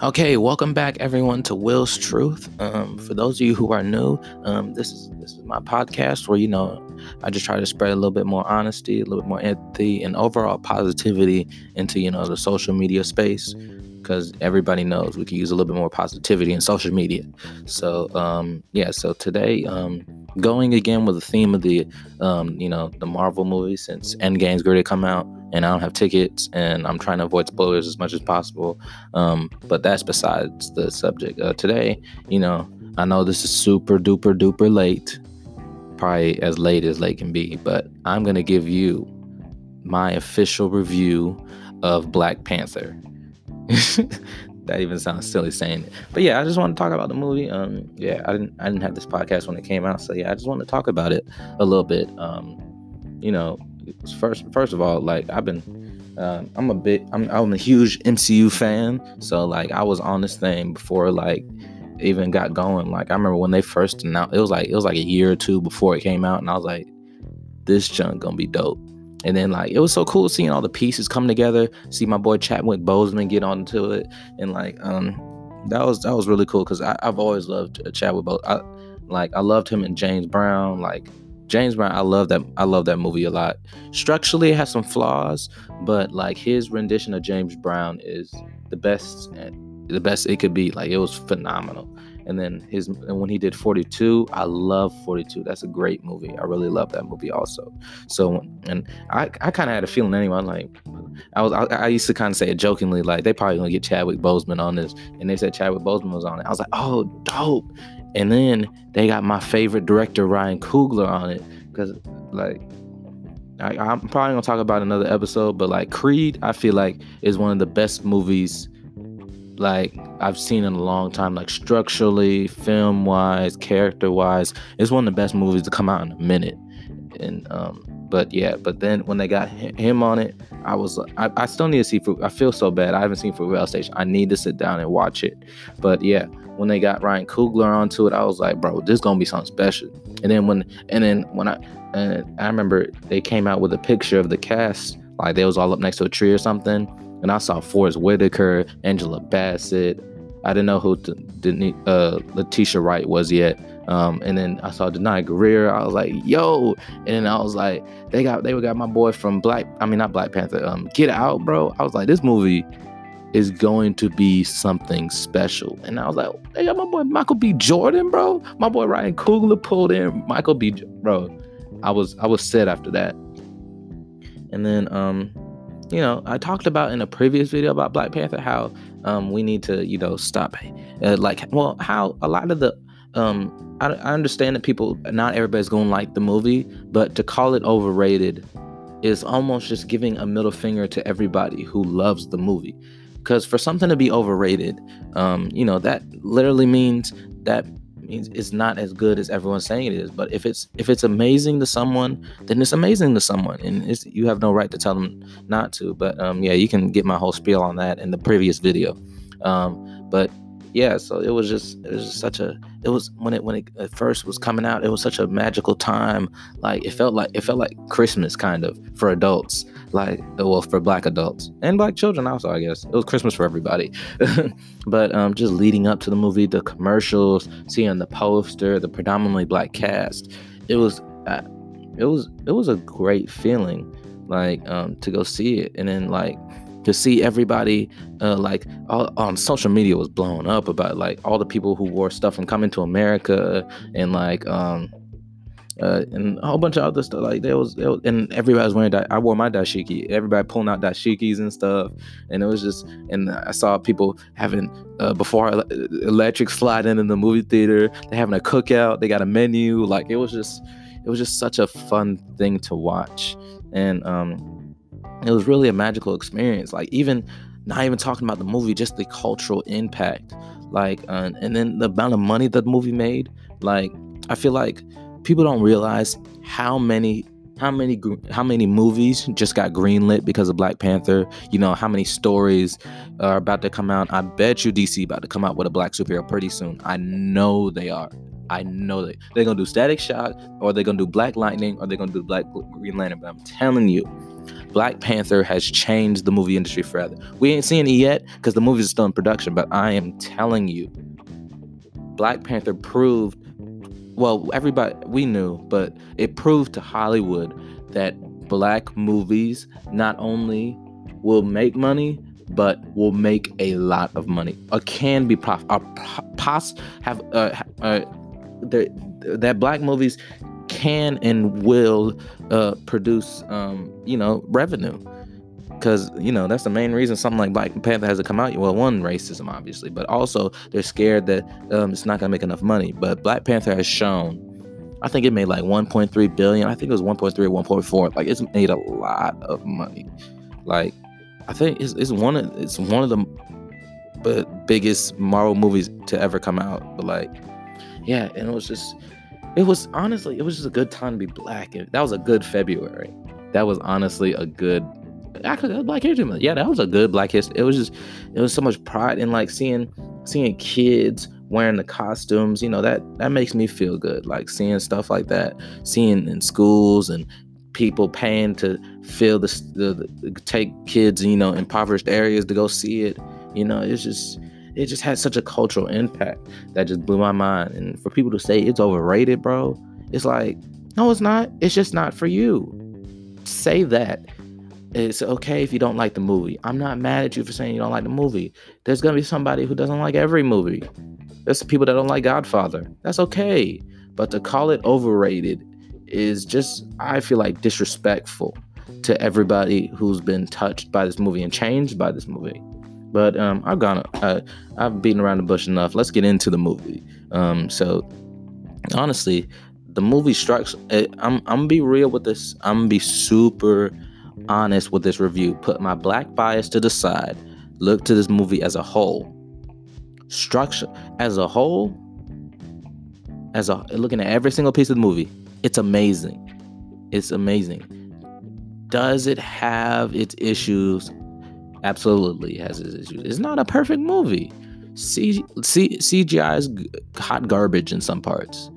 Okay, welcome back everyone to Will's Truth. Um, for those of you who are new, um, this is this is my podcast where you know I just try to spread a little bit more honesty, a little bit more empathy, and overall positivity into you know the social media space because everybody knows we can use a little bit more positivity in social media. So um, yeah, so today um, going again with the theme of the um, you know the Marvel movie since Endgame's going to come out and I don't have tickets, and I'm trying to avoid spoilers as much as possible. Um, but that's besides the subject. Uh, today, you know, I know this is super duper duper late, probably as late as late can be, but I'm gonna give you my official review of Black Panther. that even sounds silly saying it, but yeah, I just want to talk about the movie. Um, yeah, I didn't I didn't have this podcast when it came out, so yeah, I just want to talk about it a little bit. Um, you know, first first of all, like I've been uh, I'm a bit I'm I'm a huge MCU fan, so like I was on this thing before like even got going. Like I remember when they first announced, it was like it was like a year or two before it came out, and I was like, this junk gonna be dope. And then like it was so cool seeing all the pieces come together, see my boy Chadwick Boseman get onto it, and like um that was that was really cool because I've always loved Chadwick Boseman. like I loved him in James Brown, like James Brown, I love that. I love that movie a lot. Structurally, it has some flaws, but like his rendition of James Brown is the best, the best it could be. Like it was phenomenal. And then his, and when he did 42, I love 42. That's a great movie. I really love that movie also. So, and I, I kind of had a feeling anyway. Like, I was, I, I used to kind of say it jokingly, like they probably gonna get Chadwick Boseman on this, and they said Chadwick Boseman was on it. I was like, oh, dope. And then they got my favorite director Ryan Coogler on it because like I, am probably gonna talk about another episode, but like Creed, I feel like is one of the best movies like I've seen in a long time. Like structurally, film wise, character wise, it's one of the best movies to come out in a minute. And um, but yeah, but then when they got him on it, I was I, I still need to see. I feel so bad. I haven't seen Fruitvale Station. I need to sit down and watch it. But yeah, when they got Ryan Coogler onto it, I was like, bro, this gonna be something special. And then when and then when I and I remember they came out with a picture of the cast, like they was all up next to a tree or something, and I saw Forest Whitaker, Angela Bassett. I didn't know who the, uh, Letitia Wright was yet. Um, and then I saw Danai Gurira. I was like, yo. And then I was like, they got they got my boy from Black, I mean not Black Panther, um, Get Out, bro. I was like, this movie is going to be something special. And I was like, got my boy Michael B. Jordan, bro. My boy Ryan Coogler pulled in Michael B. bro. I was I was set after that. And then um, you know, I talked about in a previous video about Black Panther how um we need to, you know, stop uh, like well, how a lot of the um I, I understand that people not everybody's gonna like the movie but to call it overrated is almost just giving a middle finger to everybody who loves the movie because for something to be overrated um you know that literally means that means it's not as good as everyone's saying it is. But if it's if it's amazing to someone then it's amazing to someone. And you have no right to tell them not to. But um yeah you can get my whole spiel on that in the previous video. Um but yeah, so it was just it was just such a it was when it when it at first was coming out, it was such a magical time. Like it felt like it felt like Christmas kind of for adults, like well for black adults and black children also, I guess. It was Christmas for everybody. but um just leading up to the movie, the commercials, seeing the poster, the predominantly black cast, it was uh, it was it was a great feeling like um to go see it and then like to see everybody uh, like all, on social media was blown up about like all the people who wore stuff and coming to America and like um uh, and a whole bunch of other stuff. Like there was, there was and everybody was wearing. That I wore my dashiki. Everybody pulling out dashikis and stuff, and it was just. And I saw people having uh, before electric slide in in the movie theater. They're having a cookout. They got a menu. Like it was just, it was just such a fun thing to watch, and um, it was really a magical experience like even not even talking about the movie just the cultural impact like uh, and then the amount of money that the movie made like i feel like people don't realize how many how many how many movies just got greenlit because of Black Panther? You know how many stories are about to come out. I bet you DC about to come out with a black superhero pretty soon. I know they are. I know that they're gonna do Static Shock, or they're gonna do Black Lightning, or they're gonna do Black Green Lantern. But I'm telling you, Black Panther has changed the movie industry forever. We ain't seeing it yet because the movie is still in production, but I am telling you, Black Panther proved well, everybody we knew, but it proved to Hollywood that black movies not only will make money, but will make a lot of money or can be prof, or pos have uh, uh, that black movies can and will uh, produce um, you know revenue because you know that's the main reason something like Black Panther has to come out. Well, one racism obviously, but also they're scared that um, it's not gonna make enough money. But Black Panther has shown. I think it made like 1.3 billion. I think it was 1.3 or 1.4. Like it's made a lot of money. Like I think it's, it's one of it's one of the biggest Marvel movies to ever come out. But like, yeah, and it was just it was honestly it was just a good time to be black. And That was a good February. That was honestly a good actually Black History Month. Yeah, that was a good Black History. It was just it was so much pride in like seeing seeing kids wearing the costumes. You know that that makes me feel good. Like seeing stuff like that, seeing in schools and people paying to fill the, the, the take kids you know impoverished areas to go see it. You know, it's just it just had such a cultural impact that just blew my mind. And for people to say it's overrated, bro, it's like no, it's not. It's just not for you. Say that it's okay if you don't like the movie. I'm not mad at you for saying you don't like the movie. There's gonna be somebody who doesn't like every movie. There's people that don't like Godfather. That's okay. But to call it overrated is just, I feel like, disrespectful to everybody who's been touched by this movie and changed by this movie. But um, I've gone, uh, I've beaten around the bush enough. Let's get into the movie. Um, so honestly, the movie strikes. Eh, I'm, I'm gonna be real with this. I'm gonna be super honest with this review, put my black bias to the side, look to this movie as a whole. Structure as a whole, as a looking at every single piece of the movie, it's amazing. It's amazing. Does it have its issues? Absolutely has its issues. It's not a perfect movie. C- C- CGI is hot garbage in some parts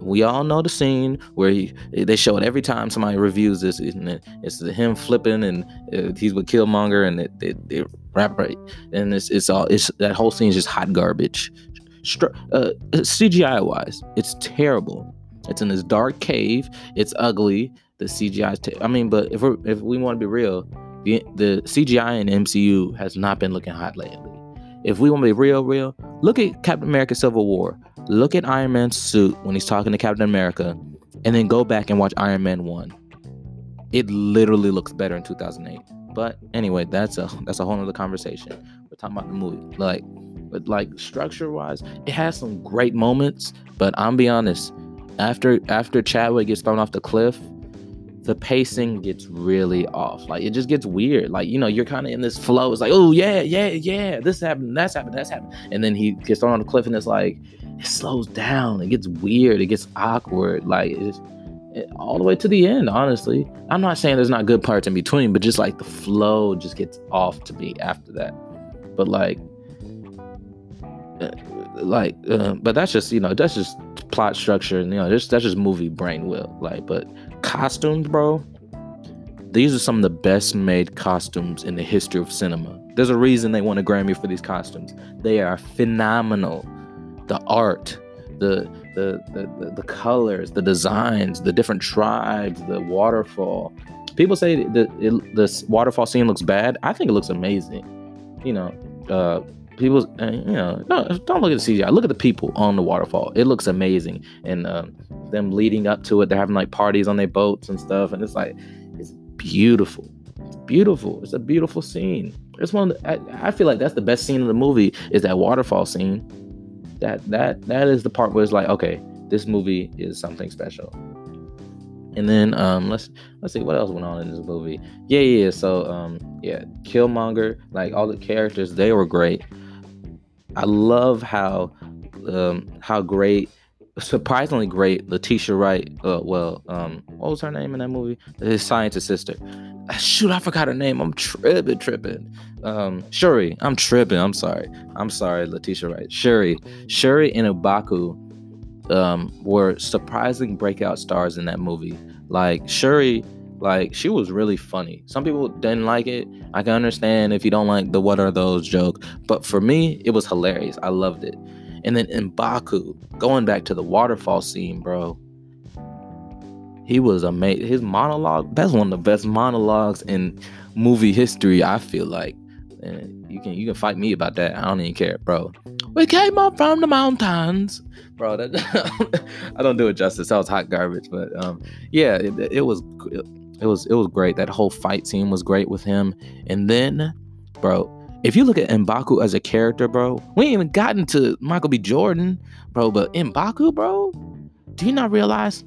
we all know the scene where he, they show it every time somebody reviews this, and it's him flipping, and uh, he's with Killmonger, and it, it, it rap right, and it's it's all it's that whole scene is just hot garbage. Uh, CGI wise, it's terrible. It's in this dark cave. It's ugly. The CGI. Te- I mean, but if we if we want to be real, the the CGI in MCU has not been looking hot lately. If we want to be real, real, look at Captain America: Civil War. Look at Iron Man's suit when he's talking to Captain America, and then go back and watch Iron Man 1. It literally looks better in 2008. But anyway, that's a that's a whole other conversation. We're talking about the movie. Like, but like structure wise, it has some great moments. But I'm be honest, after after Chadwick gets thrown off the cliff, the pacing gets really off. Like it just gets weird. Like, you know, you're kind of in this flow. It's like, oh yeah, yeah, yeah, this happened, that's happened, that's happened. And then he gets thrown on the cliff and it's like, it slows down. It gets weird. It gets awkward. Like it's it, all the way to the end. Honestly, I'm not saying there's not good parts in between, but just like the flow just gets off to me after that. But like, like, uh, but that's just you know that's just plot structure and you know just that's just movie brain will like. But costumes, bro. These are some of the best made costumes in the history of cinema. There's a reason they won a Grammy for these costumes. They are phenomenal the art, the the, the, the colors, the designs, the different tribes, the waterfall. People say it, this waterfall scene looks bad. I think it looks amazing. You know, uh, people, you know, no, don't look at the CGI. Look at the people on the waterfall. It looks amazing, and um, them leading up to it, they're having like parties on their boats and stuff, and it's like it's beautiful. It's beautiful. It's a beautiful scene. It's one. The, I, I feel like that's the best scene of the movie is that waterfall scene that that that is the part where it's like okay this movie is something special and then um let's let's see what else went on in this movie yeah yeah so um yeah killmonger like all the characters they were great i love how um how great surprisingly great letitia wright uh, well um what was her name in that movie? His scientist sister. Shoot i forgot her name. I'm tripping tripping. Um shuri i'm tripping. I'm sorry. I'm sorry letitia wright. Shuri shuri and M'Baku um were surprising breakout stars in that movie. Like shuri Like she was really funny. Some people didn't like it. I can understand if you don't like the what are those joke, but for me, it was hilarious. I loved it. And then M'Baku, going back to the waterfall scene, bro. He was amazing. His monologue, that's one of the best monologues in movie history, I feel like. And you can you can fight me about that. I don't even care, bro. We came up from the mountains, bro. That I don't do it justice. That was hot garbage, but um, yeah, it, it was was it was great. That whole fight scene was great with him. And then, bro, if you look at M'Baku as a character, bro, we ain't even gotten to Michael B. Jordan, bro. But M'Baku, bro, do you not realize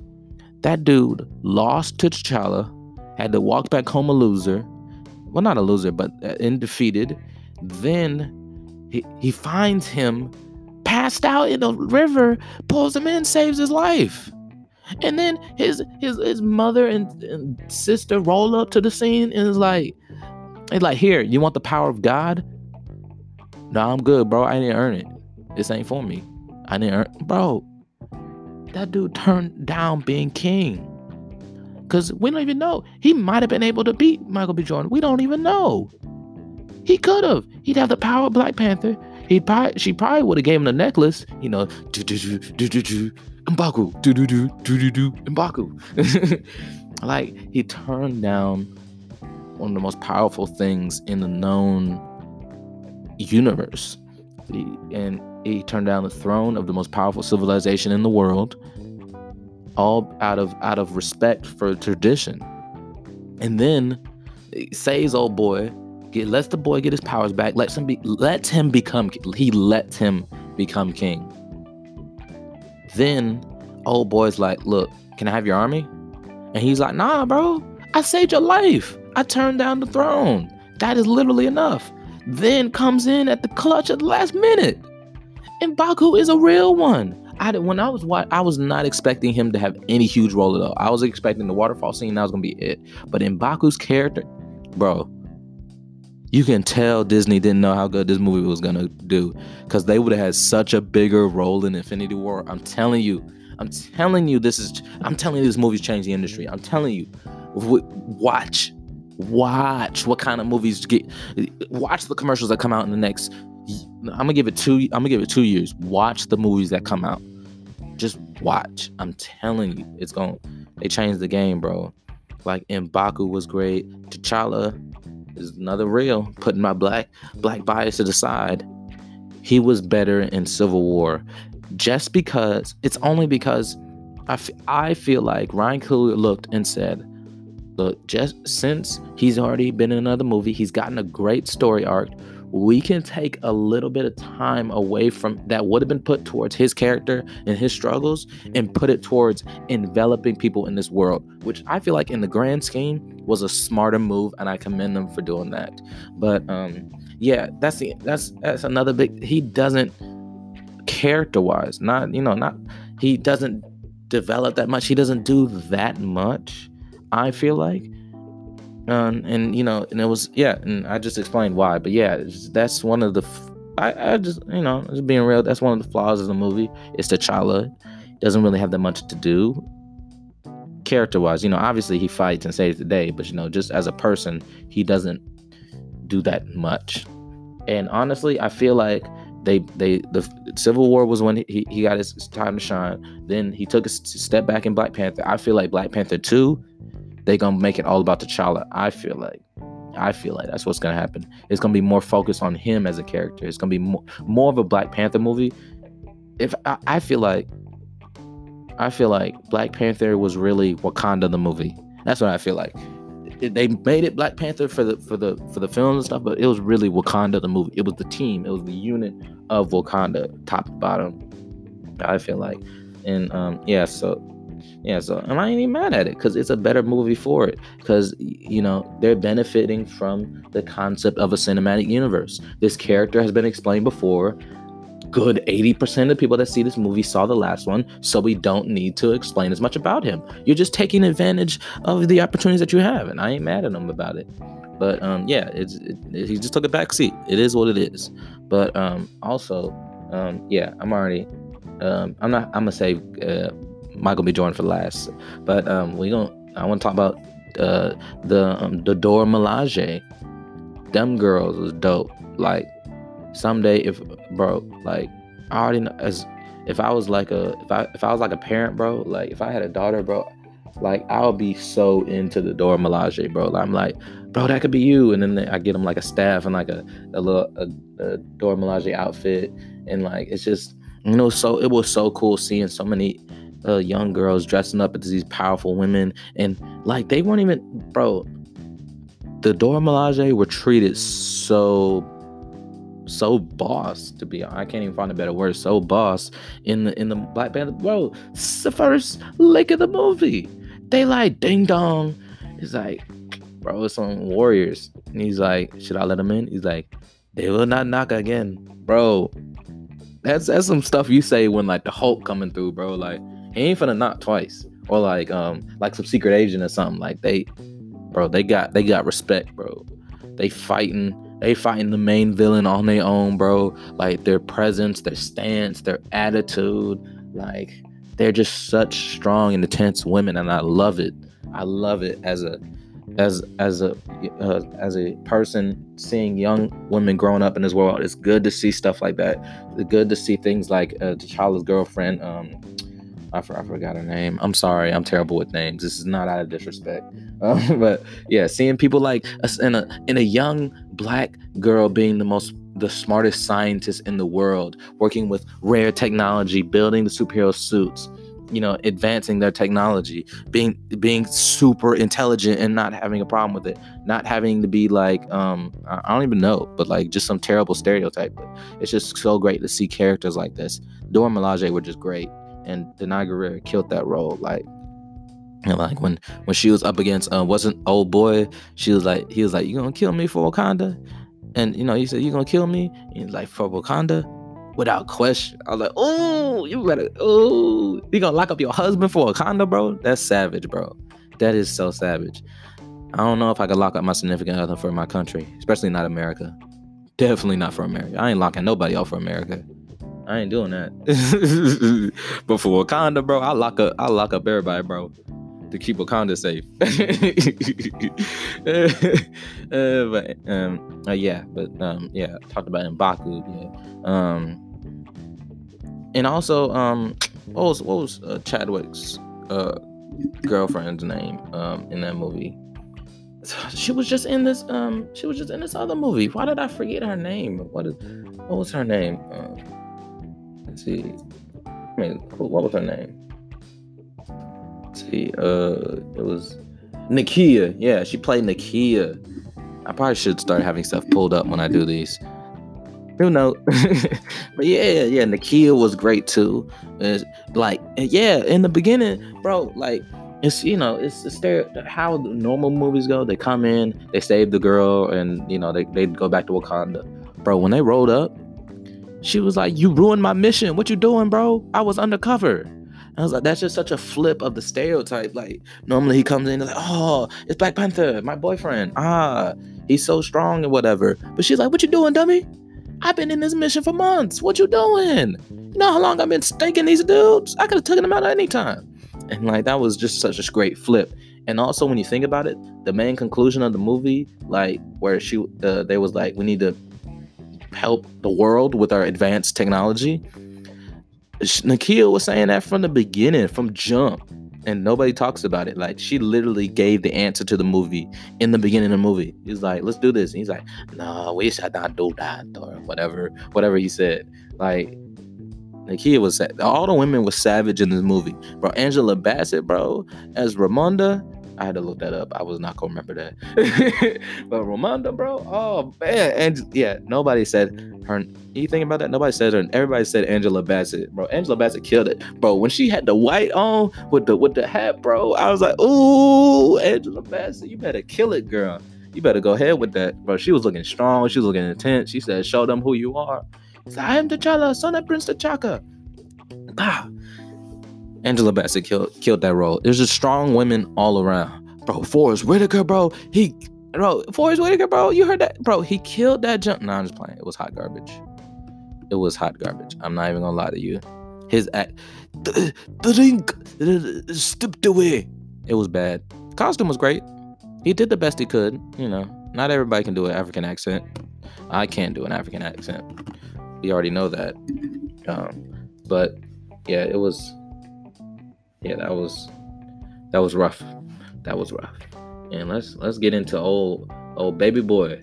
that dude lost to T'Challa, had to walk back home a loser. Well, not a loser, but uh, in defeated. Then he, he finds him passed out in a river, pulls him in, saves his life. And then his his his mother and, and sister roll up to the scene and is like, it's like, here, you want the power of God? No, I'm good, bro. I didn't earn it. This ain't for me. I didn't earn bro. That dude turned down being king. Cause we don't even know. He might have been able to beat Michael B. Jordan. We don't even know. He could have. He'd have the power of Black Panther. He probably she probably would have gave him the necklace, you know, do do do do do do M'Baku, do do do do do do M'Baku. like he turned down one of the most powerful things in the known universe. He, and he turned down the throne of the most powerful civilization in the world, all out of out of respect for tradition. And then says old boy Get lets the boy get his powers back. Lets him be lets him become he lets him become king. Then old boy's like, look, can I have your army? And he's like, nah, bro. I saved your life. I turned down the throne. That is literally enough. Then comes in at the clutch at the last minute. And M'Baku is a real one. I did, when I was I was not expecting him to have any huge role at all. I was expecting the waterfall scene that was gonna be it. But M'Baku's character, bro, you can tell Disney didn't know how good this movie was gonna do because they would have had such a bigger role in Infinity War. I'm telling you, I'm telling you, this is. I'm telling you, this movie's changed the industry. I'm telling you, watch, watch what kind of movies get. Watch the commercials that come out in the next. I'm gonna give it two. I'm gonna give it two years. Watch the movies that come out. Just watch. I'm telling you, it's. To they changed the game, bro. Like M'Baku was great. T'Challa is another real. Putting my black black bias to the side, he was better in Civil War, just because it's only because I, f- I feel like Ryan Coogler looked and said, look, just since he's already been in another movie, he's gotten a great story arc we can take a little bit of time away from that would have been put towards his character and his struggles and put it towards enveloping people in this world, which I feel like in the grand scheme was a smarter move, and I commend them for doing that. But um, yeah, that's the that's that's another big. He doesn't character wise, not you know, not he doesn't develop that much. He doesn't do that much. I feel like um, and you know, and it was yeah, and I just explained why. But yeah, that's one of the. I, I just you know, just being real. That's one of the flaws of the movie. It's T'Challa doesn't really have that much to do character wise. You know, obviously he fights and saves the day, but you know, just as a person, he doesn't do that much. And honestly, I feel like they they the Civil War was when he, he got his time to shine. Then he took a step back in Black Panther. I feel like Black Panther 2 they gonna make it all about T'Challa. I feel like. I feel like that's what's gonna happen. It's gonna be more focused on him as a character. It's gonna be more, more of a Black Panther movie. If I, I feel like, I feel like Black Panther was really Wakanda the movie. That's what I feel like. they made it Black Panther for the for the for the films and stuff, but it was really Wakanda the movie. It was the team. It was the unit of Wakanda, top to bottom. I feel like, and um, yeah. So yeah, so and I ain't even mad at it because it's a better movie for it. Because you know they're benefiting from the concept of a cinematic universe. This character has been explained before. Good 80% of the people that see this movie saw the last one, so we don't need to explain as much about him. You're just taking advantage of the opportunities that you have, and I ain't mad at him about it. But um, yeah, it's it, it, he just took a back seat. It is what it is. But um, also, um, yeah, I'm already. Um, I'm not. I'm gonna say uh, Michael B. Jordan for last. But um, we going I want to talk about Uh, the um, the Dora Milaje, them girls was dope. Like someday, if bro, like I already know as if I was like a if I if I was like a parent, bro, like if I had a daughter, bro, like I'll be so into the Dora Milaje, bro. I'm like, bro, that could be you. And then I get them like a staff and like a, a little a, a Dora Milaje outfit, and like it's just you know so it was so cool seeing so many uh, young girls dressing up as these powerful women, and like they weren't even, bro. The Dora Milaje were treated so so boss to be honest. I can't even find a better word so boss in the in the Black Panther bro it's the first lick of the movie they like ding dong he's like bro it's on Warriors and he's like should I let him in he's like they will not knock again bro that's that's some stuff you say when like the Hulk coming through bro like he ain't finna knock twice or like um like some secret agent or something like they bro they got they got respect bro they fighting they fighting the main villain on their own, bro. Like their presence, their stance, their attitude, like they're just such strong and intense women, and I love it. I love it as a as as a uh, as a person seeing young women growing up in this world. It's good to see stuff like that. It's good to see things like uh, T'Challa's girlfriend. Um, I, for, I forgot her name. I'm sorry. I'm terrible with names. This is not out of disrespect. Um, but yeah, seeing people like in a in a young black girl being the most the smartest scientist in the world, working with rare technology, building the superhero suits, you know, advancing their technology, being being super intelligent and not having a problem with it, not having to be like um I don't even know, but like just some terrible stereotype. But it's just so great to see characters like this. Dora Milaje were just great and Danai Gurira killed that role. Like, and like when when she was up against uh, wasn't old boy, she was like he was like, "You gonna kill me for Wakanda?" And you know, he said, "You gonna kill me?" And he's like, "For Wakanda." Without question, I was like, "Oh, you better, oh, you gonna lock up your husband for Wakanda, bro? That's savage, bro. That is so savage. I don't know if I could lock up my significant other for my country, especially not America. Definitely not for America. I ain't locking nobody up for America. I ain't doing that. but for Wakanda, bro, I lock up I lock up everybody, bro. To keep Wakanda safe. uh, but um uh, yeah, but um yeah, talked about M'Baku, yeah. Um and also um what was what was uh, Chadwick's uh girlfriend's name um in that movie? She was just in this um she was just in this other movie. Why did I forget her name? What is what was her name? Um, Let's see. I mean, what was her name? Let's see. Uh, it was Nakia. Yeah, she played Nakia. I probably should start having stuff pulled up when I do these. Who knows? but yeah, yeah, Nakia was great too. It's like, yeah, in the beginning, bro, like it's you know it's it's stereo how normal movies go they come in they save the girl and you know they, they go back to wakanda bro when they rolled up she was like, You ruined my mission. What you doing, bro? I was undercover. I was like, that's just such a flip of the stereotype. Like, normally he comes in like, oh, it's Black Panther, my boyfriend. Ah, he's so strong and whatever. But she's like, what you doing, dummy? I've been in this mission for months. What you doing? You know how long I've been staking these dudes? I could have taken them out at any time. And like, that was just such a great flip. And also, when you think about it, the main conclusion of the movie, like where she, uh, they was like, we need to help the world with our advanced technology. Nakia was saying that from the beginning, from jump, and nobody talks about it. Like she literally gave the answer to the movie in the beginning of the movie. He's like, "Let's do this." And he's like, "No, we should not do that," or whatever, whatever he said. Like Nakia was all the women were savage in this movie, bro. Angela Bassett, bro, as Ramonda, I had to look that up. I was not gonna remember that. but Ramonda, bro, oh man, and yeah, nobody said her. You think about that? Nobody said her. Everybody said Angela Bassett, bro. Angela Bassett killed it, bro. When she had the white on with the with the hat, bro, I was like, ooh, Angela Bassett, you better kill it, girl. You better go ahead with that, bro. She was looking strong. She was looking intense. She said, "Show them who you are." I am T'Challa, son of Prince T'Chaka. Ah, Angela Bassett killed killed that role. There's just strong women all around. Bro, Forest Whitaker, bro. He bro, Forest Whitaker, bro. You heard that? Bro, he killed that jump. No, I'm just playing. It was hot garbage. It was hot garbage. I'm not even gonna lie to you. His act the, ring stepped away. It was bad. Costume was great. he did the best he could. You know, not everybody can do an African accent. I can't do an African accent. We already know that. Um, but yeah, it was. Yeah, that was that was rough. That was rough. And let's let's get into old old baby boy,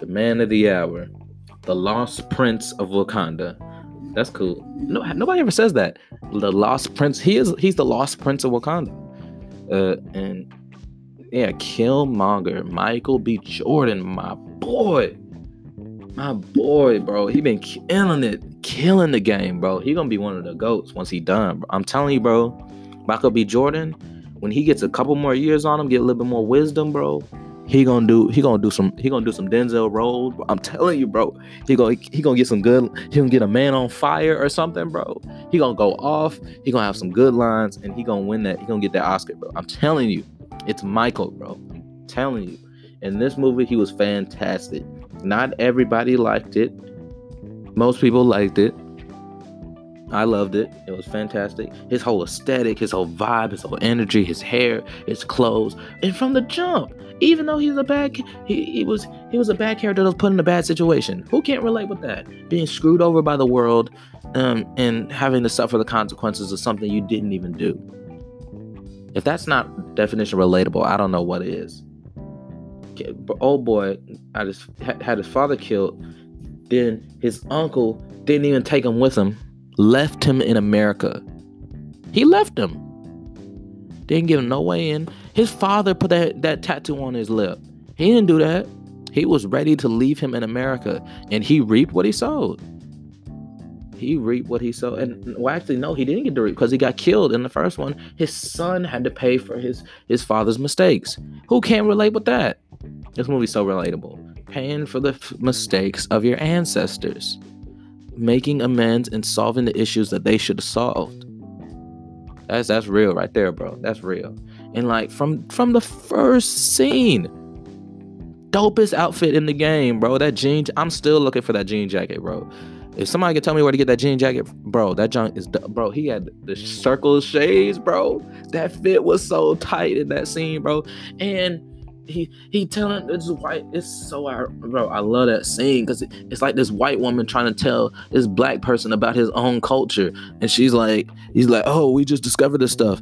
the man of the hour, the lost prince of Wakanda. That's cool. No, nobody ever says that. The lost prince. He is. He's the lost prince of Wakanda. Uh, and yeah, Killmonger, Michael B. Jordan, my boy, my boy, bro. He been killing it, killing the game, bro. He gonna be one of the goats once he done. Bro. I'm telling you, bro. Michael B. Jordan, when he gets a couple more years on him, get a little bit more wisdom, bro. He gonna do. He gonna do some. He gonna do some Denzel roles. I'm telling you, bro. He gonna. He gonna get some good. He gonna get a man on fire or something, bro. He gonna go off. He gonna have some good lines, and he gonna win that. He gonna get that Oscar, bro. I'm telling you. It's Michael, bro. I'm telling you. In this movie, he was fantastic. Not everybody liked it. Most people liked it. I loved it. It was fantastic. His whole aesthetic, his whole vibe, his whole energy, his hair, his clothes, and from the jump, even though he's a bad, he, he was he was a bad character that was put in a bad situation. Who can't relate with that? Being screwed over by the world, um, and having to suffer the consequences of something you didn't even do. If that's not definition relatable, I don't know what is. Old boy, I just had his father killed. Then his uncle didn't even take him with him, left him in America. He left him. Didn't give him no way in. His father put that, that tattoo on his lip. He didn't do that. He was ready to leave him in America, and he reaped what he sowed he reaped what he sowed. And well, actually, no, he didn't get to reap because he got killed in the first one. His son had to pay for his his father's mistakes. Who can't relate with that? This movie's so relatable. Paying for the f- mistakes of your ancestors, making amends and solving the issues that they should have solved. That's that's real right there, bro. That's real. And like from from the first scene, dopest outfit in the game, bro. That jean, I'm still looking for that jean jacket, bro. If somebody could tell me where to get that jean jacket, bro, that junk is bro. He had the circle shades, bro. That fit was so tight in that scene, bro. And he he telling this white it's so bro i love that scene because it's like this white woman trying to tell this black person about his own culture. And she's like he's like oh we just discovered this stuff.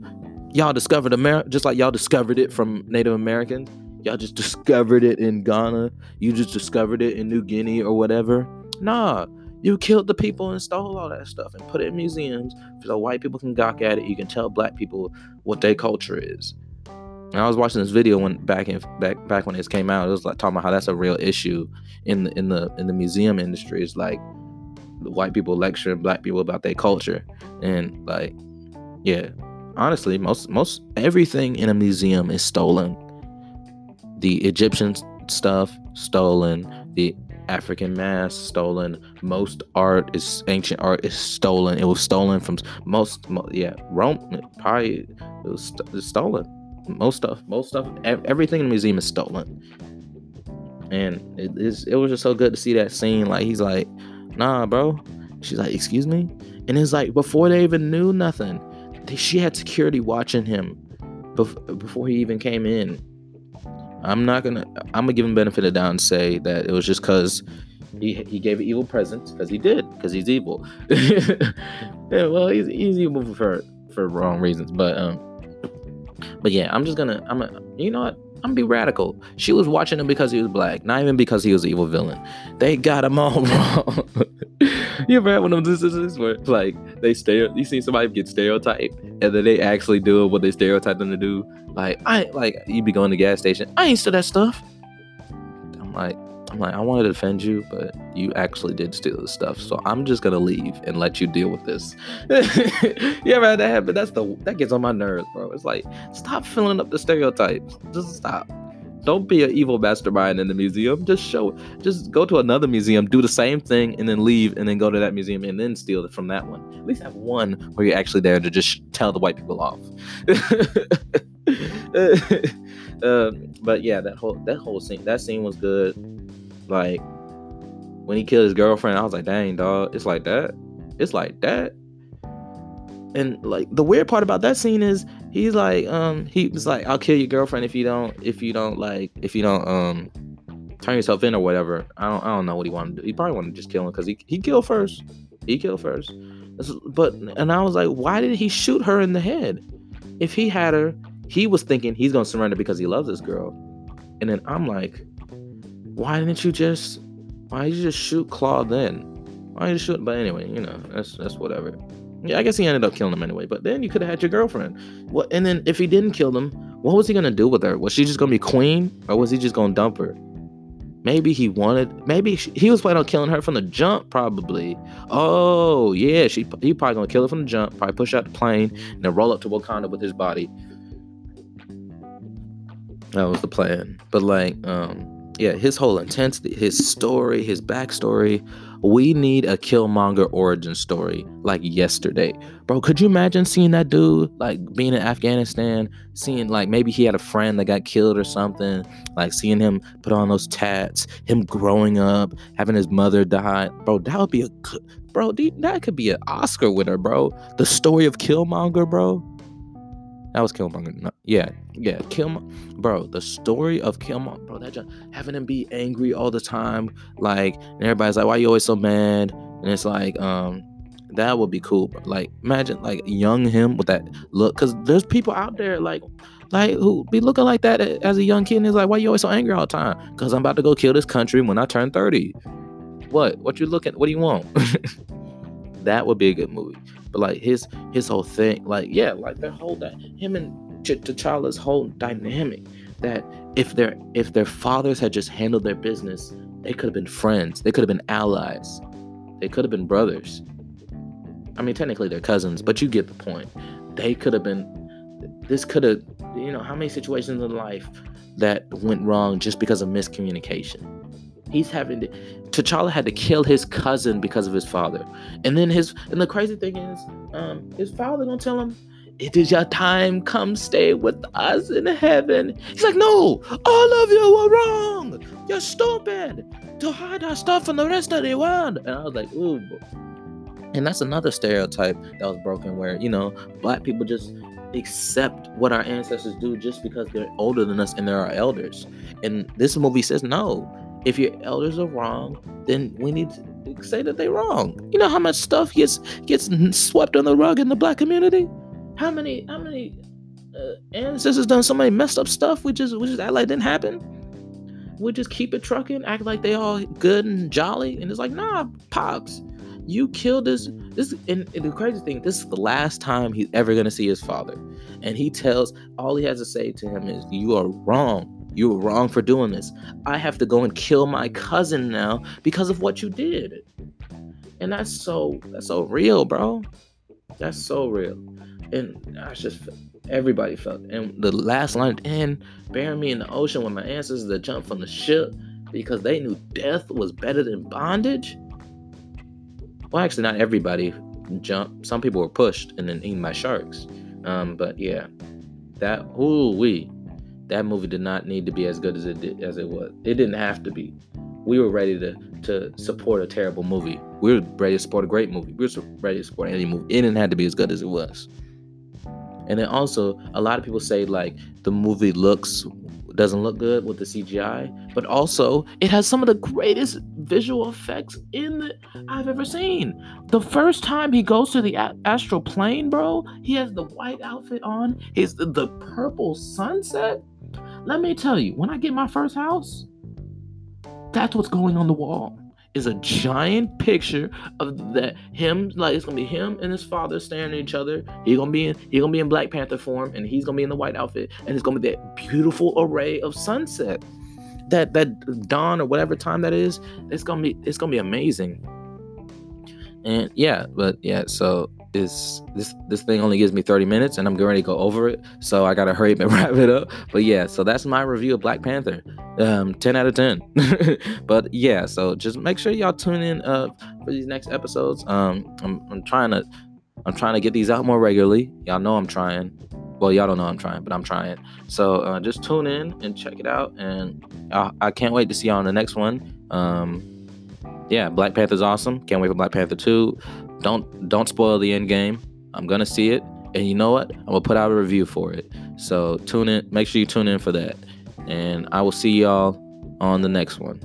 Y'all discovered america just like y'all discovered it from native americans. Y'all just discovered it in ghana. You just discovered it in new guinea or whatever. Nah you killed the people and stole all that stuff and put it in museums so white people can gawk at it. You can tell black people what their culture is. And I was watching this video when back in back back when this came out. It was like talking about how that's a real issue in the in the in the museum industry. It's like white people lecturing black people about their culture and like yeah honestly most most everything in a museum is stolen the egyptian stuff stolen the African mask stolen. Most art is ancient art is stolen. It was stolen from most, yeah, Rome. Probably it was, st- stolen. Most stuff, most stuff, everything in the museum is stolen. And it. It was just so good to see that scene. Like he's like, "Nah, bro." She's like, "Excuse me," and it's like before they even knew nothing, she had security watching him before he even came in I'm not gonna. I'm gonna give him benefit of the doubt and say that it was just because he he gave an evil presence because he did because he's evil. yeah, well, he's he's evil for for wrong reasons, but um, but yeah, I'm just gonna I'm a you know what I'm gonna be radical. She was watching him because he was black, not even because he was an evil villain. They got him all wrong. you ever had one of those instances where like they stay you see somebody get stereotyped and then they actually do what they stereotyped them to do? Like I like you be going to gas station. I ain't steal that stuff. I'm like, I'm like, I wanted to defend you, but you actually did steal the stuff. So I'm just gonna leave and let you deal with this. ever had that happen? That's the that gets on my nerves, bro. It's like, stop filling up the stereotypes. Just stop. Don't be an evil mastermind in the museum. Just show just go to another museum, do the same thing, and then leave, and then go to that museum and then steal it from that one. At least have one where you're actually there to just tell the white people off. uh, but yeah, that whole that whole scene that scene was good. Like when he killed his girlfriend, I was like, dang dog, it's like that. It's like that. and like the weird part about that scene is he's like um he was like I'll kill your girlfriend if you don't if you don't like if you don't um turn yourself in or whatever. I don't I don't know what he wanted to do. He probably wanted to just kill him because he he killed first. He killed first. But and I was like, why did he shoot her in the head? If he had her, he was thinking he's gonna surrender because he loves this girl. And then I'm like, why didn't you just why did you just shoot Claw then? Why did you shoot? But anyway, you know, that's that's whatever. Yeah, I guess he ended up killing him anyway. But then you could have had your girlfriend. What? And then if he didn't kill them, what was he gonna do with her? Was she just gonna be queen, or was he just gonna dump her? Maybe he wanted. Maybe she, he was planning on killing her from the jump. Probably. Oh yeah, she he probably gonna kill her from the jump. Probably push out the plane and then roll up to Wakanda with his body. That was the plan. But like, um, yeah, his whole intensity, his story, his backstory. We need a Killmonger origin story like yesterday. Bro, could you imagine seeing that dude like being in Afghanistan, seeing like maybe he had a friend that got killed or something, like seeing him put on those tats, him growing up, having his mother die. Bro, that would be a bro, that could be an Oscar winner, bro. The story of Killmonger, bro. That was Killmonger. No, yeah, yeah, Killmonger. Bro, the story of Killmonger, bro, that just, having him be angry all the time, like, and everybody's like, why you always so mad? And it's like, um, that would be cool. Like, imagine like young him with that look, because there's people out there like, like who be looking like that as a young kid. And it's like, why you always so angry all the time? Because I'm about to go kill this country when I turn 30. What? What you looking? What do you want? that would be a good movie. But like his his whole thing, like yeah, like their whole that him and Ch- T'Challa's whole dynamic. That if their if their fathers had just handled their business, they could have been friends. They could have been allies. They could have been brothers. I mean, technically they're cousins, but you get the point. They could have been. This could have, you know, how many situations in life that went wrong just because of miscommunication. He's having to, T'Challa had to kill his cousin because of his father, and then his and the crazy thing is, um, his father gonna tell him, "It is your time. Come stay with us in heaven." He's like, "No, all of you were wrong. You're stupid to hide our stuff from the rest of the world." And I was like, "Ooh." And that's another stereotype that was broken, where you know, black people just accept what our ancestors do just because they're older than us and they're our elders. And this movie says no if your elders are wrong, then we need to say that they're wrong. You know how much stuff gets gets swept on the rug in the black community? How many how many uh, ancestors done so many messed up stuff? We just we just act like didn't happen. We just keep it trucking, act like they all good and jolly, and it's like nah, pops, you killed this this and, and the crazy thing this is the last time he's ever gonna see his father and he tells all he has to say to him is you are wrong you were wrong for doing this. I have to go and kill my cousin now because of what you did. And that's so that's so real, bro. That's so real. And I just everybody felt. And the last line, and bury me in the ocean with my ancestors that jumped from the ship because they knew death was better than bondage. Well, actually, not everybody jumped. Some people were pushed and then eaten by sharks. Um, but yeah, that ooh we that movie did not need to be as good as it did, as it was. It didn't have to be. We were ready to to support a terrible movie. We were ready to support a great movie. We were ready to support any movie. It didn't have to be as good as it was. And then also, a lot of people say like the movie looks doesn't look good with the CGI, but also it has some of the greatest visual effects in the, I've ever seen. The first time he goes to the a- astral plane, bro, he has the white outfit on, his the, the purple sunset. Let me tell you, when I get my first house, that's what's going on the wall. Is a giant picture of that him like it's gonna be him and his father staring at each other. He's gonna be in he gonna be in Black Panther form and he's gonna be in the white outfit and it's gonna be that beautiful array of sunset. That that dawn or whatever time that is, it's gonna be it's gonna be amazing. And yeah, but yeah, so is this this thing only gives me 30 minutes and I'm going to go over it. So I gotta hurry up and wrap it up. But yeah, so that's my review of Black Panther. Um 10 out of 10. but yeah, so just make sure y'all tune in uh for these next episodes. Um I'm I'm trying to I'm trying to get these out more regularly. Y'all know I'm trying. Well, y'all don't know I'm trying, but I'm trying. So uh, just tune in and check it out. And I, I can't wait to see y'all on the next one. Um, yeah, Black Panther's awesome. Can't wait for Black Panther 2. Don't don't spoil the end game. I'm gonna see it, and you know what? I'm gonna put out a review for it. So tune in. Make sure you tune in for that, and I will see y'all on the next one.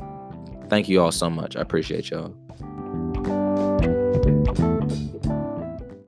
Thank you all so much. I appreciate y'all.